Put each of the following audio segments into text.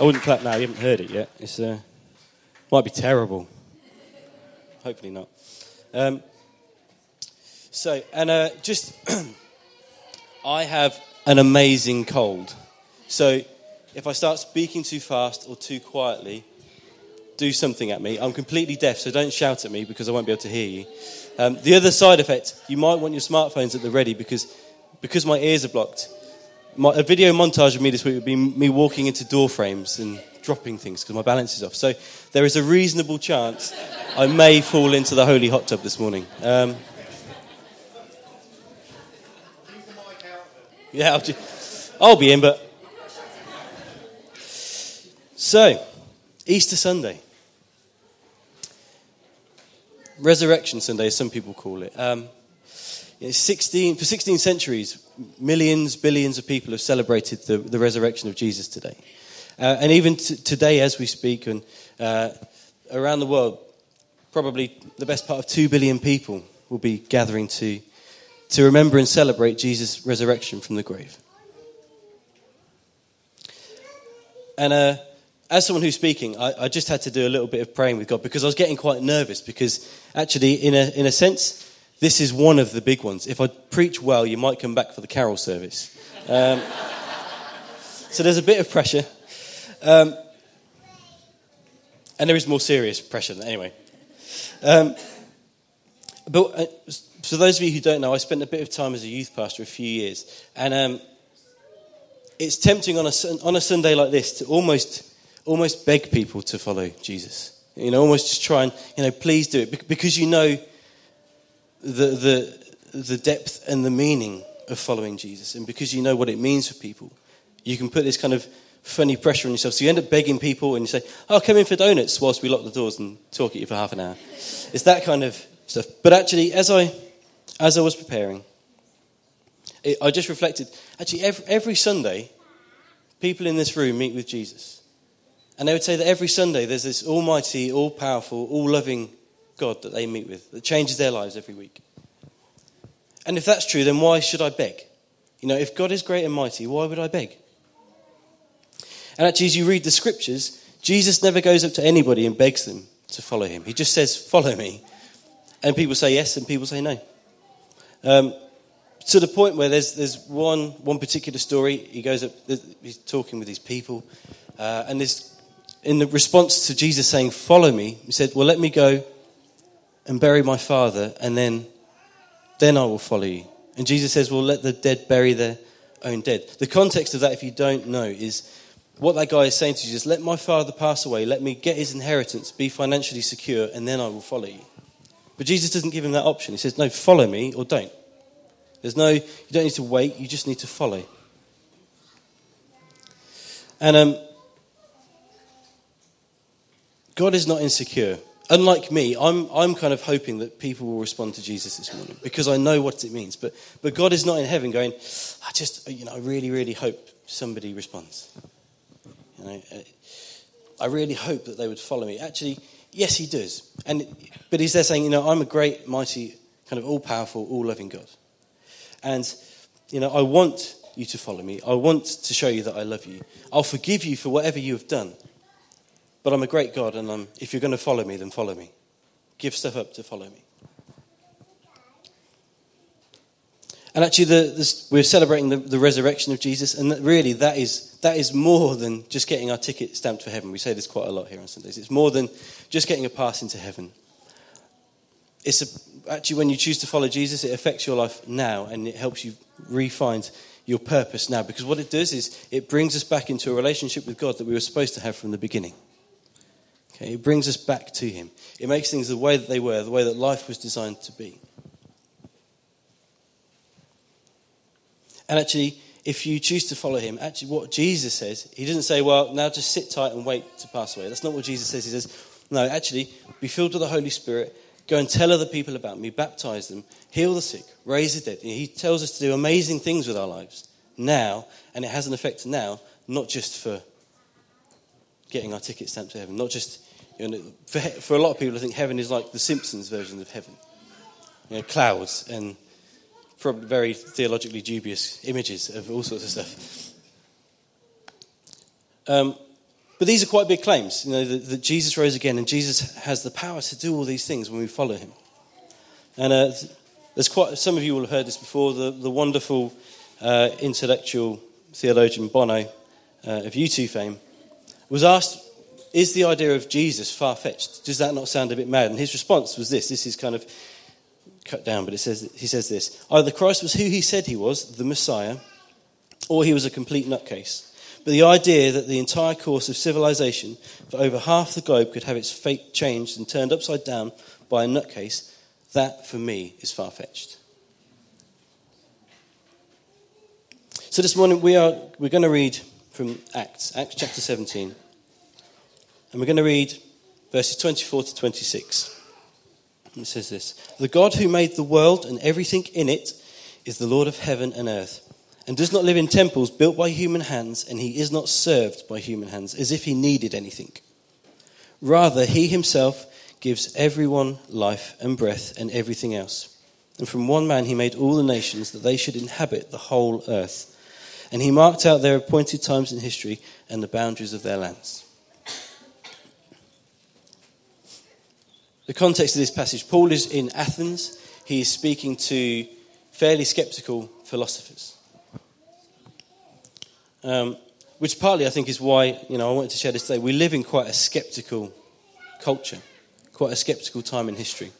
I wouldn't clap now. You haven't heard it yet. It's uh, might be terrible. Hopefully not. Um, so, and uh, just, I have an amazing cold. So, if I start speaking too fast or too quietly, do something at me. I'm completely deaf, so don't shout at me because I won't be able to hear you. Um, the other side effect, you might want your smartphones at the ready because, because my ears are blocked. A video montage of me this week would be me walking into door frames and dropping things because my balance is off. So there is a reasonable chance I may fall into the holy hot tub this morning. Um, yeah, I'll, just, I'll be in, but. So, Easter Sunday. Resurrection Sunday, as some people call it. Um, 16, for 16 centuries, millions, billions of people have celebrated the, the resurrection of Jesus today. Uh, and even t- today, as we speak, and uh, around the world, probably the best part of 2 billion people will be gathering to, to remember and celebrate Jesus' resurrection from the grave. And uh, as someone who's speaking, I, I, just had to do a little bit of praying with God because I was getting quite nervous. Because actually, in a, in a sense, this is one of the big ones. If I preach well, you might come back for the carol service. Um, so there's a bit of pressure. Um, and there is more serious pressure. Anyway. Um, but uh, for those of you who don't know, I spent a bit of time as a youth pastor a few years. And um, it's tempting on a, on a Sunday like this to almost almost beg people to follow Jesus. You know, almost just try and, you know, please do it because you know the, the, the depth and the meaning of following Jesus and because you know what it means for people. You can put this kind of funny pressure on yourself. So you end up begging people and you say, oh, come in for donuts whilst we lock the doors and talk at you for half an hour. It's that kind of stuff. But actually, as I, as I was preparing, it, I just reflected, actually, every, every Sunday, people in this room meet with Jesus. And they would say that every Sunday there's this almighty, all powerful, all loving God that they meet with that changes their lives every week. And if that's true, then why should I beg? You know, if God is great and mighty, why would I beg? And actually, as you read the scriptures, Jesus never goes up to anybody and begs them to follow him. He just says, Follow me. And people say yes and people say no. Um, to the point where there's, there's one, one particular story. He goes up, he's talking with these people, uh, and there's in the response to Jesus saying, Follow me, he said, Well, let me go and bury my father, and then, then I will follow you. And Jesus says, Well, let the dead bury their own dead. The context of that, if you don't know, is what that guy is saying to Jesus let my father pass away, let me get his inheritance, be financially secure, and then I will follow you. But Jesus doesn't give him that option. He says, No, follow me or don't. There's no, you don't need to wait, you just need to follow. And um, God is not insecure. Unlike me, I'm, I'm kind of hoping that people will respond to Jesus this morning because I know what it means. But, but God is not in heaven going, I just, you know, I really, really hope somebody responds. You know, uh, I really hope that they would follow me. Actually, yes, He does. And, but He's there saying, you know, I'm a great, mighty, kind of all powerful, all loving God. And, you know, I want you to follow me. I want to show you that I love you. I'll forgive you for whatever you have done. But I'm a great God, and I'm, if you're going to follow me, then follow me. Give stuff up to follow me. And actually, the, this, we're celebrating the, the, resurrection of Jesus, and that really, that is, that is more than just getting our ticket stamped for heaven. We say this quite a lot here on Sundays. It's more than just getting a pass into heaven. It's a, actually, when you choose to follow Jesus, it affects your life now, and it helps you refine your purpose now. Because what it does is it brings us back into a relationship with God that we were supposed to have from the beginning. Okay, it brings us back to Him. It makes things the way that they were, the way that life was designed to be. And actually, if you choose to follow Him, actually, what Jesus says, He doesn't say, well, now just sit tight and wait to pass away. That's not what Jesus says. He says, no, actually, be filled with the Holy Spirit, go and tell other people about me, baptize them, heal the sick, raise the dead. He tells us to do amazing things with our lives now, and it has an effect now, not just for getting our ticket stamped to heaven, not just know, for, for a lot of people, I think heaven is like the Simpsons version of heaven. You know, clouds and probably very theologically dubious images of all sorts of stuff. Um, But these are quite big claims, you know, that, that, Jesus rose again and Jesus has the power to do all these things when we follow him. And uh, there's quite, some of you will have heard this before, the, the wonderful uh, intellectual theologian Bono uh, of U2 fame was asked, is the idea of Jesus far-fetched? Does that not sound a bit mad? And his response was this, this is kind of cut down, but it says, he says this, either Christ was who he said he was, the Messiah, or he was a complete nutcase. But the idea that the entire course of civilization for over half the globe could have its fate changed and turned upside down by a nutcase, that for me is far fetched. So this morning we are we're going to read from Acts, Acts chapter 17. And we're going to read verses 24 to 26. And it says this The God who made the world and everything in it is the Lord of heaven and earth and does not live in temples built by human hands, and he is not served by human hands as if he needed anything. Rather, he himself gives everyone life and breath and everything else. And from one man he made all the nations that they should inhabit the whole earth. And he marked out their appointed times in history and the boundaries of their lands. The context of this passage Paul is in Athens. He is speaking to fairly skeptical philosophers. Um, which partly I think is why you know I wanted to share this today. We live in quite a skeptical culture, quite a skeptical time in history.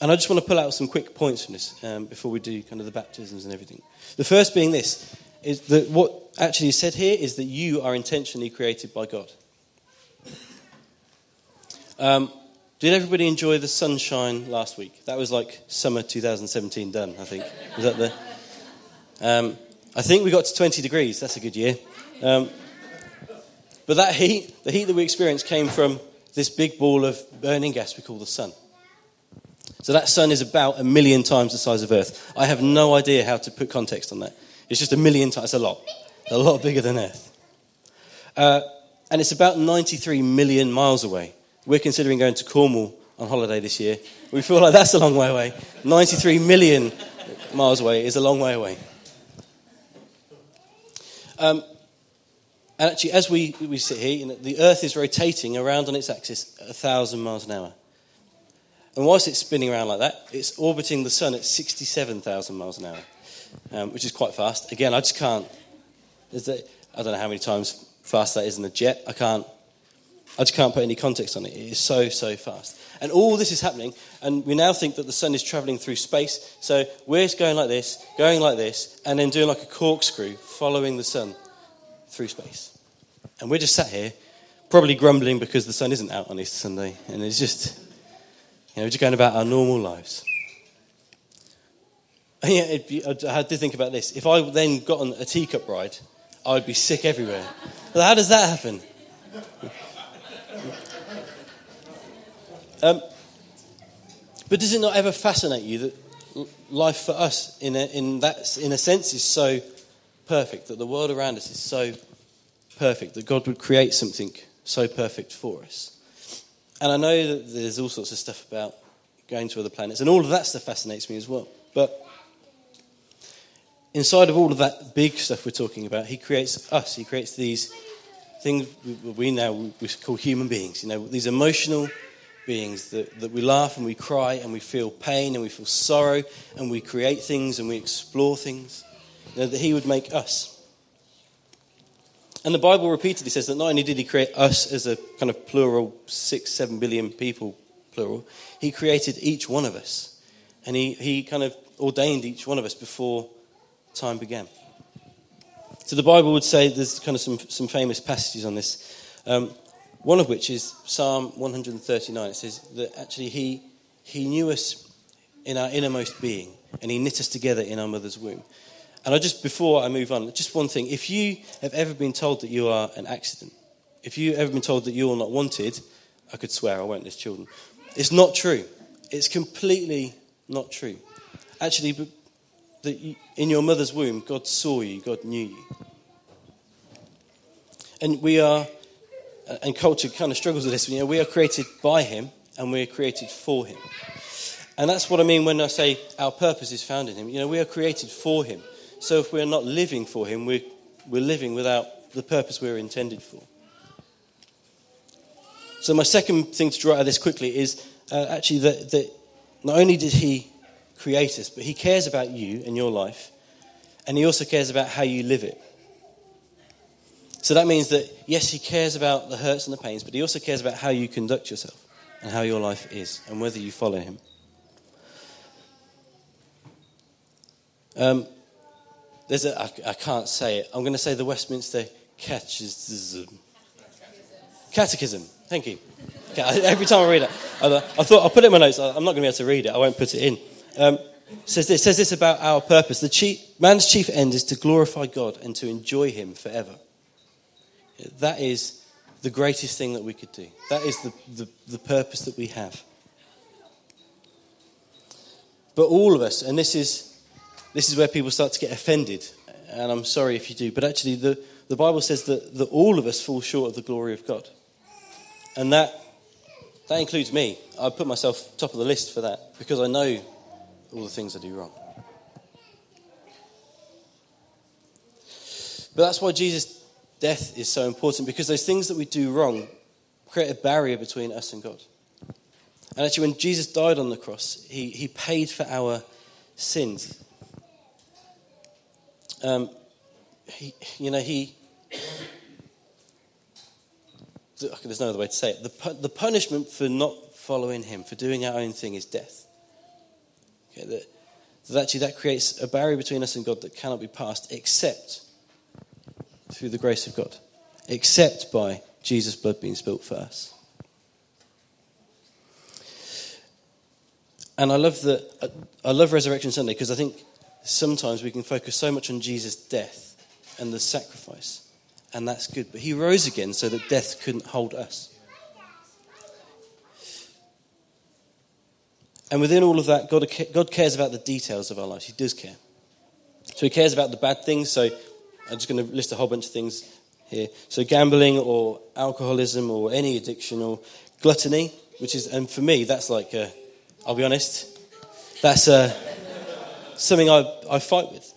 And I just want to pull out some quick points from this um, before we do kind of the baptisms and everything. The first being this is that what actually is said here is that you are intentionally created by God. Um, did everybody enjoy the sunshine last week? That was like summer 2017 done, I think. Was that the? Um, I think we got to 20 degrees. That's a good year. Um, but that heat, the heat that we experienced, came from this big ball of burning gas we call the sun. So that sun is about a million times the size of Earth. I have no idea how to put context on that. It's just a million times, a lot. A lot bigger than Earth. Uh, and it's about 93 million miles away. We're considering going to Cornwall on holiday this year. We feel like that's a long way away. 93 million miles away is a long way away. Um, and actually, as we, we sit here, you know, the Earth is rotating around on its axis at 1,000 miles an hour. And whilst it's spinning around like that, it's orbiting the Sun at 67,000 miles an hour, um, which is quite fast. Again, I just can't. I don't know how many times fast that is in a jet. I can't. I just can't put any context on it. It is so, so fast. And all this is happening, and we now think that the sun is traveling through space. So we're going like this, going like this, and then doing like a corkscrew, following the sun through space. And we're just sat here, probably grumbling because the sun isn't out on Easter Sunday, and it's just, you know, we're just going about our normal lives. And yeah, be, I had to think about this. If I then got on a teacup ride, I would be sick everywhere. But how does that happen? Um, but does it not ever fascinate you that life for us, in a, in, that, in a sense, is so perfect, that the world around us is so perfect, that God would create something so perfect for us? And I know that there's all sorts of stuff about going to other planets, and all of that stuff fascinates me as well. But inside of all of that big stuff we're talking about, He creates us. He creates these things we now we call human beings. You know, these emotional beings that, that we laugh and we cry and we feel pain and we feel sorrow and we create things and we explore things. You know, that He would make us. And the Bible repeatedly says that not only did He create us as a kind of plural, six, seven billion people, plural, He created each one of us. And He, he kind of ordained each one of us before time began. So the Bible would say there's kind of some, some famous passages on this. Um, one of which is Psalm 139. It says that actually he, he knew us in our innermost being and he knit us together in our mother's womb. And I just, before I move on, just one thing. If you have ever been told that you are an accident, if you've ever been told that you're not wanted, I could swear I won't list children. It's not true. It's completely not true. Actually, that in your mother's womb, God saw you, God knew you. And we are and culture kind of struggles with this. You know, we are created by Him and we are created for Him. And that's what I mean when I say our purpose is found in Him. You know, we are created for Him. So if we're not living for Him, we're, we're living without the purpose we're intended for. So, my second thing to draw out of this quickly is uh, actually that, that not only did He create us, but He cares about you and your life, and He also cares about how you live it. So that means that, yes, He cares about the hurts and the pains, but He also cares about how you conduct yourself and how your life is and whether you follow Him. Um, there's a, I, I can't say it. I'm going to say the Westminster Catechism. Catechism. Thank you. Every time I read it, I, thought I'll put it in my notes. I'm not going to be able to read it. I won't put it in. Um, says this, says this about our purpose. The chief, man's chief end is to glorify God and to enjoy Him forever. That is the greatest thing that we could do. That is the, the, the purpose that we have. But all of us, and this is, this is where people start to get offended, and I'm sorry if you do, but actually, the, the Bible says that, that all of us fall short of the glory of God. And that, that includes me. I put myself top of the list for that because I know all the things I do wrong. But that's why Jesus' death is so important because those things that we do wrong create a barrier between us and God. And actually, when Jesus died on the cross, he, he paid for our sins. Um, he, you know, he. There's no other way to say it. The, the punishment for not following him, for doing our own thing, is death. Okay, that, that actually that creates a barrier between us and God that cannot be passed except through the grace of God, except by Jesus' blood being spilt for us. And I love that. I love Resurrection Sunday because I think sometimes we can focus so much on Jesus' death and the sacrifice, and that's good. But he rose again so that death couldn't hold us. And within all of that, God, God cares about the details of our lives. He does care. So he cares about the bad things. So I'm just going to list a whole bunch of things here. So gambling or alcoholism or any addiction or gluttony, which is, and for me, that's like, uh, I'll be honest, that's uh, something I, I fight with.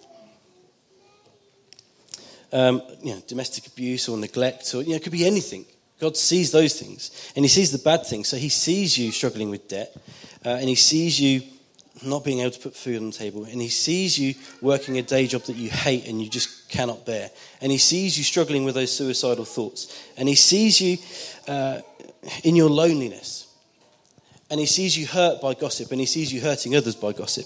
Um, you know, domestic abuse or neglect, or you know, it could be anything. God sees those things, and He sees the bad things. So He sees you struggling with debt, uh, and He sees you not being able to put food on the table, and He sees you working a day job that you hate and you just cannot bear, and He sees you struggling with those suicidal thoughts, and He sees you uh, in your loneliness. And he sees you hurt by gossip, and he sees you hurting others by gossip.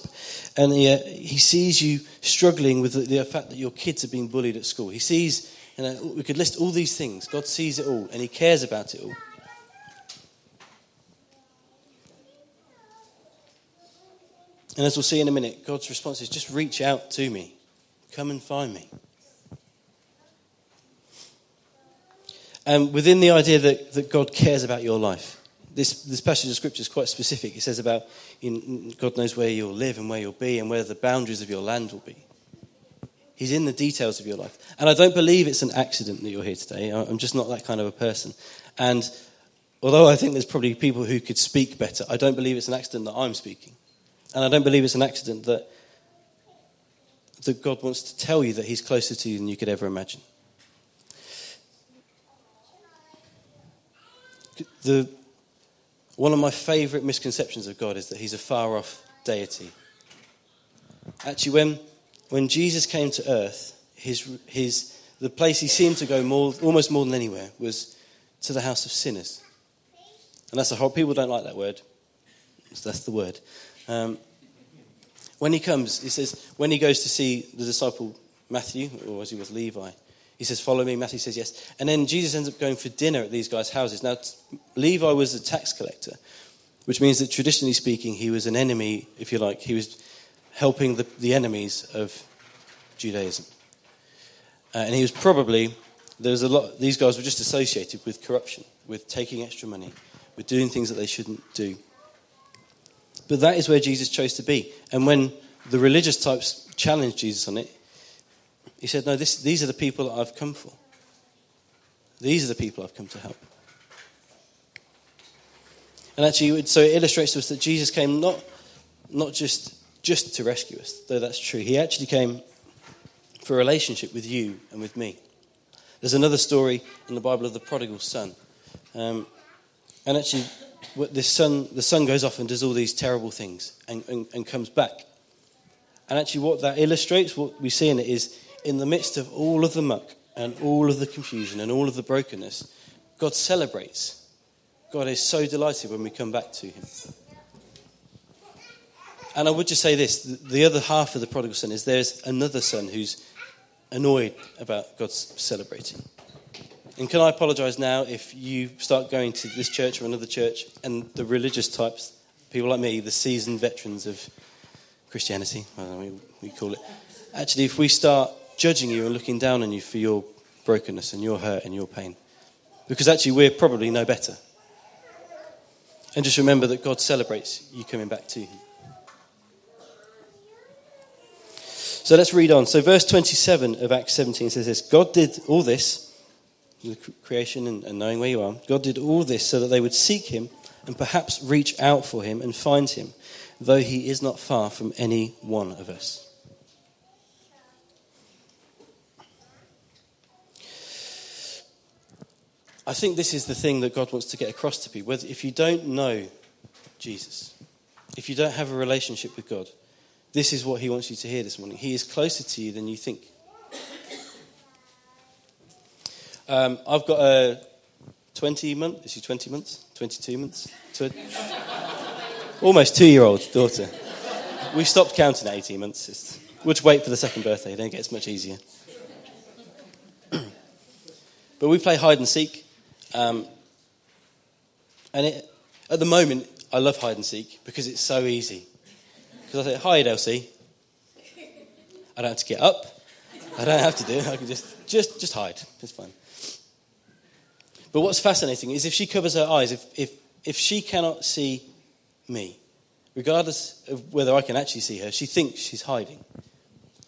And he, uh, he sees you struggling with the, the, fact that your kids are being bullied at school. He sees, you know, we could list all these things. God sees it all, and he cares about it all. And as we'll see in a minute, God's response is just reach out to me, come and find me. And within the idea that, that God cares about your life, this, this passage of scripture is quite specific. It says about in, God knows where you'll live and where you'll be and where the boundaries of your land will be. He's in the details of your life. And I don't believe it's an accident that you're here today. I'm just not that kind of a person. And although I think there's probably people who could speak better, I don't believe it's an accident that I'm speaking. And I don't believe it's an accident that, that God wants to tell you that He's closer to you than you could ever imagine. The, one of my favourite misconceptions of God is that he's a far off deity. Actually, when, when Jesus came to earth, his, his, the place he seemed to go more, almost more than anywhere was to the house of sinners. And that's a whole, people don't like that word. So that's the word. Um, when he comes, he says, when he goes to see the disciple Matthew, or was he with Levi, he says, Follow me. Matthew says, Yes. And then Jesus ends up going for dinner at these guys' houses. Now, Levi was a tax collector, which means that traditionally speaking, he was an enemy, if you like. He was helping the, the enemies of Judaism. Uh, and he was probably, there was a lot, these guys were just associated with corruption, with taking extra money, with doing things that they shouldn't do. But that is where Jesus chose to be. And when the religious types challenged Jesus on it, he said, No, this, these are the people that I've come for. These are the people I've come to help. And actually, so it illustrates to us that Jesus came not, not just, just to rescue us, though that's true. He actually came for a relationship with you and with me. There's another story in the Bible of the prodigal son. Um, and actually, this son, the son goes off and does all these terrible things and, and, and comes back. And actually, what that illustrates, what we see in it, is in the midst of all of the muck and all of the confusion and all of the brokenness, God celebrates. God is so delighted when we come back to Him. And I would just say this the other half of the prodigal son is there's another son who's annoyed about God's celebrating. And can I apologize now if you start going to this church or another church and the religious types, people like me, the seasoned veterans of Christianity, we, we call it, actually, if we start judging you and looking down on you for your brokenness and your hurt and your pain, because actually we're probably no better. And just remember that God celebrates you coming back to Him. So let's read on. So, verse 27 of Acts 17 says this God did all this, the creation and, and knowing where you are, God did all this so that they would seek Him and perhaps reach out for Him and find Him, though He is not far from any one of us. I think this is the thing that God wants to get across to people. If you don't know Jesus, if you don't have a relationship with God, this is what he wants you to hear this morning. He is closer to you than you think. Um, I've got a 20 month, is she 20 months? 22 months? almost two year old daughter. We stopped counting at 18 months. we'll just wait for the second birthday, then it gets much easier. but we play hide and seek. Um, and it, at the moment, I love hide and seek because it's so easy. Because I say, hide, Elsie. I don't have to get up. I don't have to do it. I can just, just, just hide. It's fine. But what's fascinating is if she covers her eyes, if, if, if she cannot see me, regardless of whether I can actually see her, she thinks she's hiding.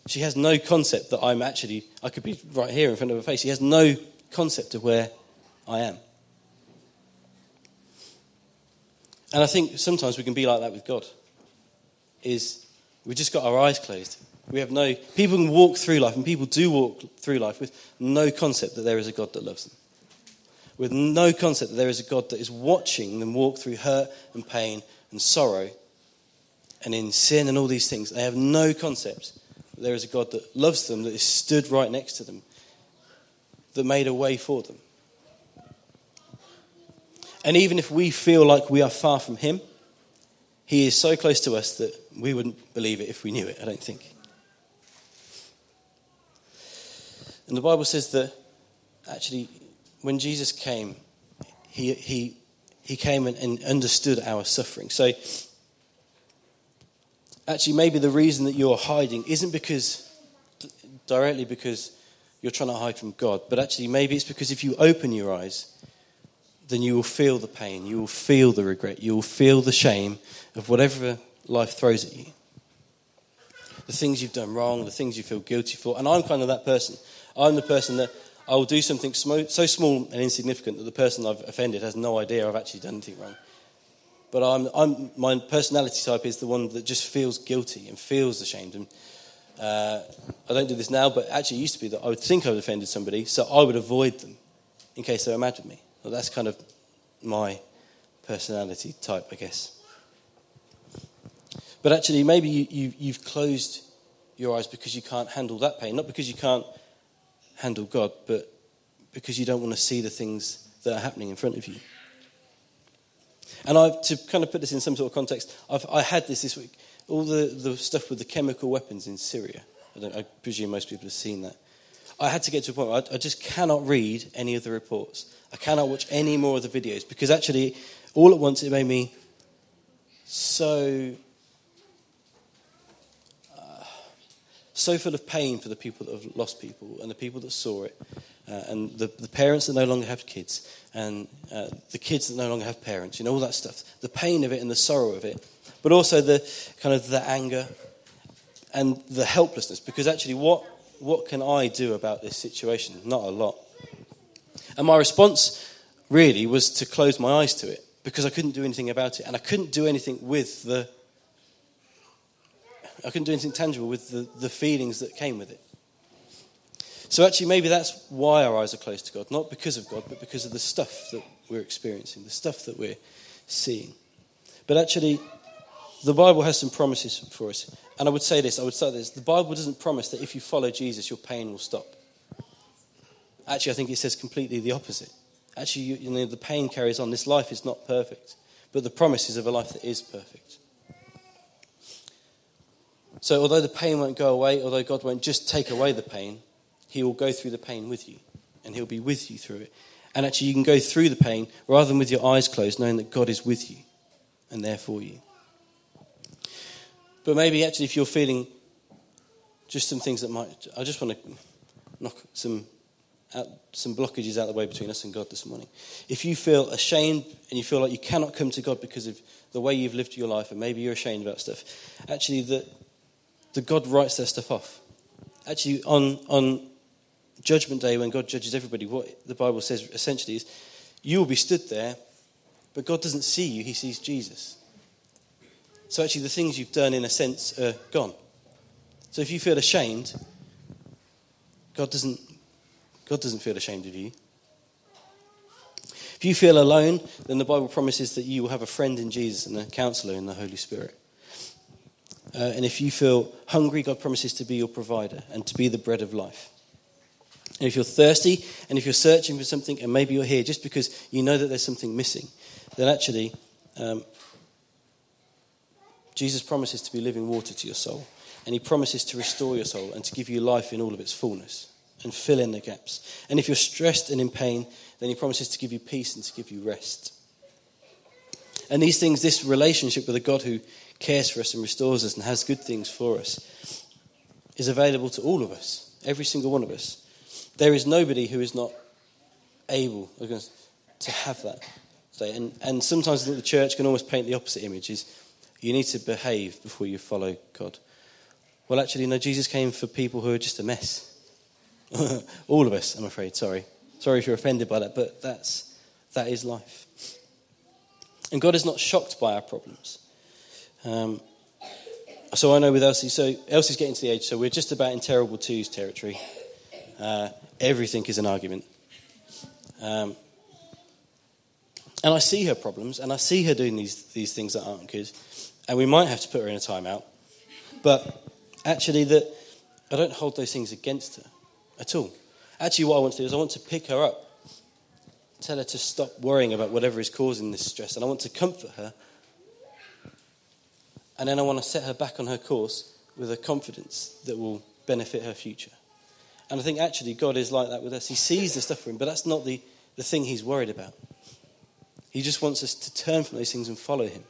She has no concept that I'm actually, I could be right here in front of her face. She has no concept of where I am. And I think sometimes we can be like that with God is we've just got our eyes closed. We have no, people can walk through life, and people do walk through life with no concept that there is a God that loves them. With no concept that there is a God that is watching them walk through hurt and pain and sorrow and in sin and all these things. They have no concept that there is a God that loves them, that is stood right next to them, that made a way for them. And even if we feel like we are far from Him, he is so close to us that we wouldn't believe it if we knew it, I don't think. And the Bible says that actually, when Jesus came, he, he, he came and, and understood our suffering. So, actually, maybe the reason that you're hiding isn't because directly because you're trying to hide from God, but actually, maybe it's because if you open your eyes, then you will feel the pain, you will feel the regret, you will feel the shame of whatever life throws at you. The things you've done wrong, the things you feel guilty for. And I'm kind of that person. I'm the person that I will do something so small and insignificant that the person I've offended has no idea I've actually done anything wrong. But I'm, I'm, my personality type is the one that just feels guilty and feels ashamed. And uh, I don't do this now, but actually, it used to be that I would think I'd offended somebody, so I would avoid them in case they were mad at me. Well, that's kind of my personality type, I guess. But actually, maybe you, you, you've closed your eyes because you can't handle that pain. Not because you can't handle God, but because you don't want to see the things that are happening in front of you. And I've, to kind of put this in some sort of context, I've, I had this this week. All the, the stuff with the chemical weapons in Syria. I, I presume most people have seen that. I had to get to a point where I, I just cannot read any of the reports. I cannot watch any more of the videos because actually, all at once, it made me so so full of pain for the people that have lost people and the people that saw it, uh, and the, the, parents that no longer have kids, and uh, the kids that no longer have parents. You know all that stuff. The pain of it and the sorrow of it, but also the kind of the anger and the helplessness. Because actually, what what can I do about this situation? Not a lot. And my response really was to close my eyes to it because I couldn't do anything about it. And I couldn't do anything with the. I couldn't do anything tangible with the, the feelings that came with it. So actually, maybe that's why our eyes are closed to God, not because of God, but because of the stuff that we're experiencing, the stuff that we're seeing. But actually, the Bible has some promises for us. And I would say this I would start this. The Bible doesn't promise that if you follow Jesus, your pain will stop. Actually, I think it says completely the opposite. Actually, you, you know, the pain carries on. This life is not perfect, but the promise is of a life that is perfect. So, although the pain won't go away, although God won't just take away the pain, He will go through the pain with you, and He'll be with you through it. And actually, you can go through the pain rather than with your eyes closed, knowing that God is with you and there for you. But maybe actually, if you're feeling just some things that might, I just want to knock some out, some blockages out of the way between us and God this morning. If you feel ashamed and you feel like you cannot come to God because of the way you've lived your life, and maybe you're ashamed about stuff, actually, the, the God writes their stuff off. Actually, on on Judgment Day, when God judges everybody, what the Bible says essentially is, you will be stood there, but God doesn't see you; He sees Jesus. So actually, the things you've done, in a sense, are gone. So if you feel ashamed, God doesn't, God doesn't feel ashamed of you. If you feel alone, then the Bible promises that you will have a friend in Jesus and a counselor in the Holy Spirit. Uh, and if you feel hungry, God promises to be your provider and to be the bread of life. And if you're thirsty and if you're searching for something and maybe you're here just because you know that there's something missing, then actually um, Jesus promises to be living water to your soul, and he promises to restore your soul and to give you life in all of its fullness and fill in the gaps. And if you're stressed and in pain, then he promises to give you peace and to give you rest. And these things, this relationship with a God who cares for us and restores us and has good things for us, is available to all of us, every single one of us. There is nobody who is not able to have that. And, and sometimes the church can almost paint the opposite image is you need to behave before you follow God. Well, actually, no, Jesus came for people who are just a mess. All of us, I'm afraid. Sorry. Sorry if you're offended by that, but that's, that is life. And God is not shocked by our problems. Um, so I know with Elsie, so Elsie's getting to the age, so we're just about in terrible twos territory. Uh, everything is an argument. Um, and I see her problems, and I see her doing these, these things that aren't good and we might have to put her in a timeout. But actually, that I don't hold those things against her at all. Actually, what I want to do is I want to pick her up, tell her to stop worrying about whatever is causing this stress, and I want to comfort her. And then I want to set her back on her course with a confidence that will benefit her future. And I think actually God is like that with us. He sees the suffering, but that's not the, the thing He's worried about. He just wants us to turn from those things and follow Him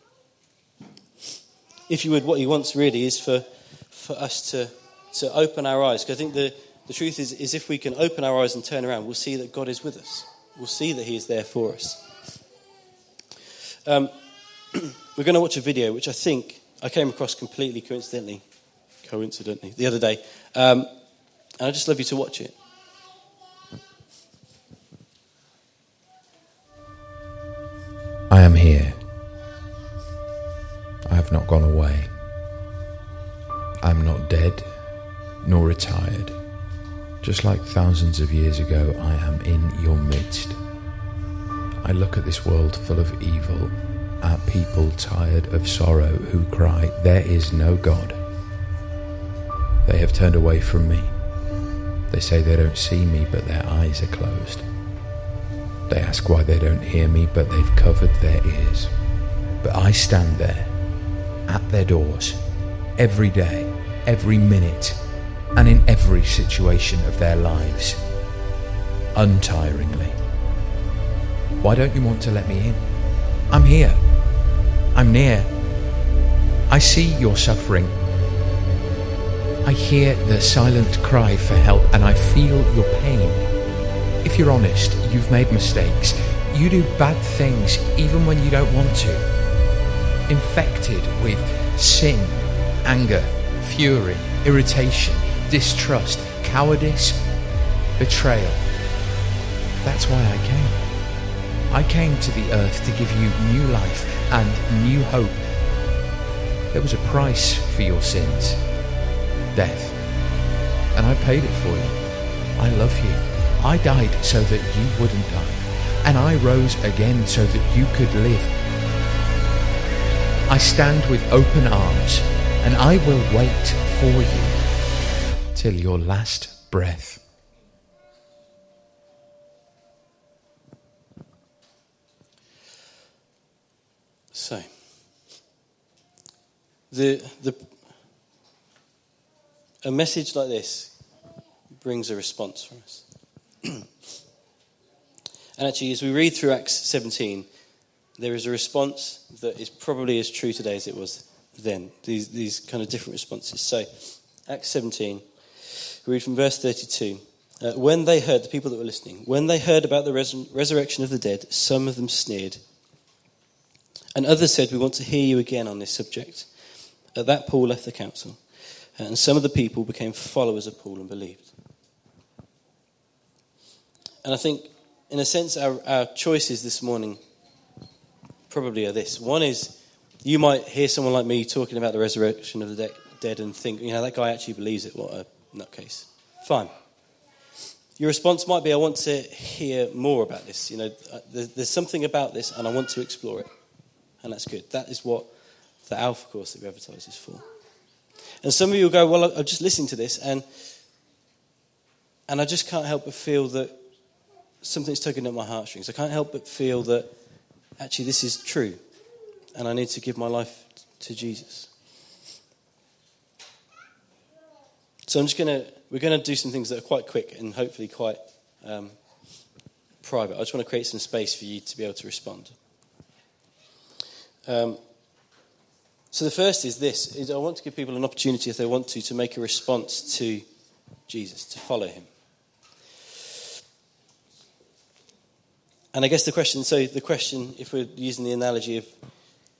if you would, what he wants really is for, for us to, to open our eyes. Because I think the, the truth is, is if we can open our eyes and turn around, we'll see that God is with us. We'll see that he is there for us. Um, we're going to watch a video which I think I came across completely coincidentally, coincidentally, the other day. Um, and I'd just love you to watch it. I am here I have not gone away. I am not dead nor retired. Just like thousands of years ago, I am in your midst. I look at this world full of evil, at people tired of sorrow who cry, There is no God. They have turned away from me. They say they don't see me, but their eyes are closed. They ask why they don't hear me, but they've covered their ears. But I stand there at their doors every day, every minute, and in every situation of their lives, untiringly. Why don't you want to let me in? I'm here. I'm near. I see your suffering. I hear the silent cry for help and I feel your pain. If you're honest, you've made mistakes. You do bad things even when you don't want to infected with sin, anger, fury, irritation, distrust, cowardice, betrayal. That's why I came. I came to the earth to give you new life and new hope. There was a price for your sins death. And I paid it for you. I love you. I died so that you wouldn't die. And I rose again so that you could live. I stand with open arms and I will wait for you till your last breath. So, the, the, a message like this brings a response from us. and actually, as we read through Acts 17, there is a response that is probably as true today as it was then. These, these kind of different responses. So, Acts 17, we read from verse 32. Uh, when they heard, the people that were listening, when they heard about the res- resurrection of the dead, some of them sneered and others said, We want to hear you again on this subject. At that, Paul left the council, and some of the people became followers of Paul and believed. And I think, in a sense, our, our choices this morning probably are this. One is you might hear someone like me talking about the resurrection of the de- dead and think, you know, that guy actually believes it. What a nutcase. Fine. Your response might be, I want to hear more about this. You know, uh, there's something about this and I want to explore it and that's good. That is what the Alpha course that we advertise is for. And some of you will go, Well, I'm just listening to this, and, and I just can't help but feel that something's tugging at my heartstrings. I can't help but feel that actually this is true, and I need to give my life to Jesus. So I'm just going to, we're going to do some things that are quite quick and hopefully quite um, private. I just want to create some space for you to be able to respond. Um, so the first is this: is I want to give people an opportunity, if they want to, to make a response to Jesus, to follow Him. And I guess the question, so the question, if we're using the analogy of,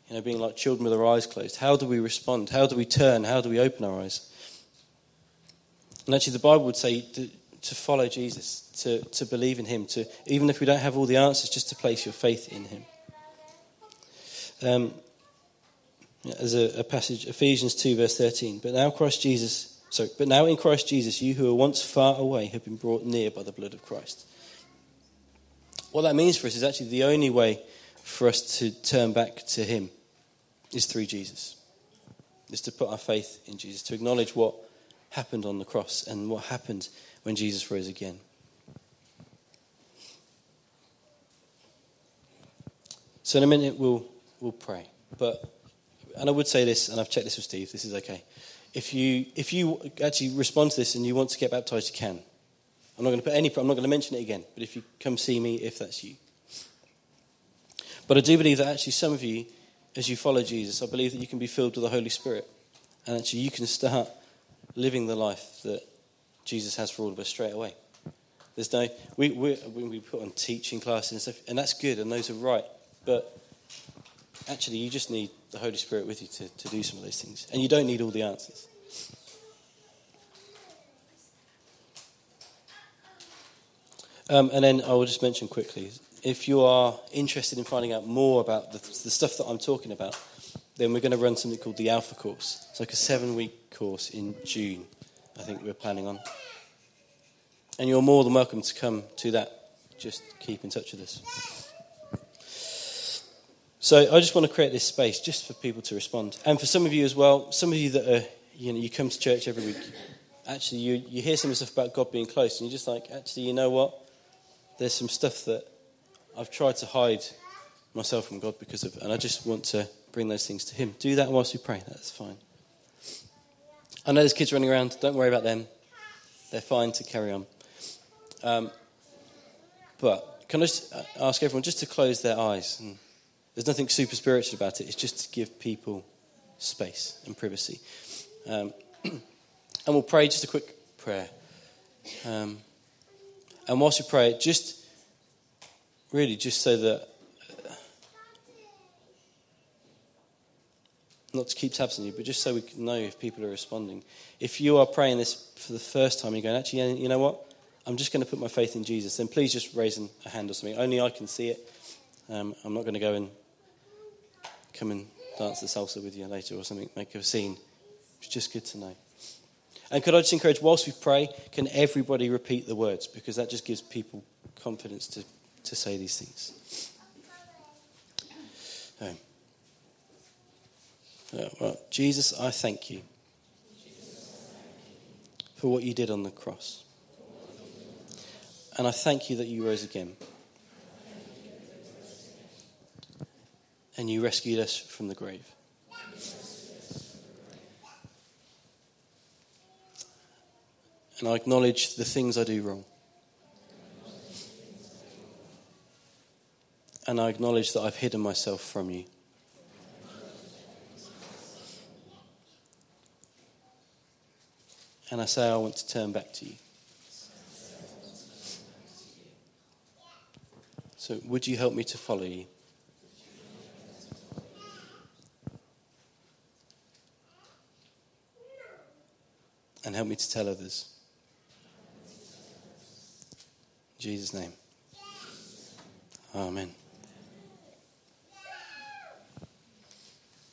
you know, being like children with our eyes closed, how do we respond? How do we turn? How do we open our eyes? And actually, the Bible would say to, to follow Jesus, to, to believe in Him, to even if we don't have all the answers, just to place your faith in Him. Um, as a, a, passage, Ephesians 2, verse 13. But now Christ Jesus, sorry, but now in Christ Jesus, you who were once far away have been brought near by the blood of Christ. What that means for us is actually the only way for us to turn back to Him is through Jesus. Is to put our faith in Jesus, to acknowledge what happened on the cross and what happened when Jesus rose again. So in a minute we'll we'll pray. But, and I would say this, and I've checked this with Steve, this is okay. If you, if you actually respond to this and you want to get baptized, you can. I'm not going to put any, I'm not going to mention it again, but if you come see me, if that's you. But I do believe that actually some of you, as you follow Jesus, I believe that you can be filled with the Holy Spirit. And actually you can start living the life that Jesus has for all of us straight away. There's no, we, we, we put on teaching classes and stuff, and that's good, and those are right. But actually, you just need the Holy Spirit with you to, to do some of those things. And you don't need all the answers. Um, and then I will just mention quickly if you are interested in finding out more about the, the stuff that I'm talking about, then we're going to run something called the Alpha course. It's like a seven week course in June, I think we're planning on. And you're more than welcome to come to that. Just keep in touch with us. So I just want to create this space just for people to respond. And for some of you as well, some of you that are, you know, you come to church every week, actually you, you hear some stuff about God being close, and you're just like, actually, you know what? There's some stuff that I've tried to hide myself from God because of, and I just want to bring those things to Him. Do that whilst we pray. That's fine. I know there's kids running around. Don't worry about them. They're fine to carry on. Um, but can I just ask everyone just to close their eyes and there's nothing super spiritual about it. It's just to give people space and privacy. Um, and we'll pray just a quick prayer. Um, and whilst we pray, just really just so that not to keep tabs on you, but just so we can know if people are responding. If you are praying this for the first time, you're going, actually, you know what? I'm just going to put my faith in Jesus. Then please just raise a hand or something. Only I can see it. Um, I'm not going to go and come and dance the salsa with you later or something, make a scene. It's just good to know. And could I just encourage, whilst we pray, can everybody repeat the words? Because that just gives people confidence to, to say these things. Um, uh, well, Jesus, I thank you for what you did on the cross. And I thank you that you rose again. And you rescued us from the grave. And I acknowledge the things I do wrong. And I acknowledge that I've hidden myself from you. And I say, I want to turn back to you. So, would you help me to follow you? And help me to tell others. In Jesus' name. Amen.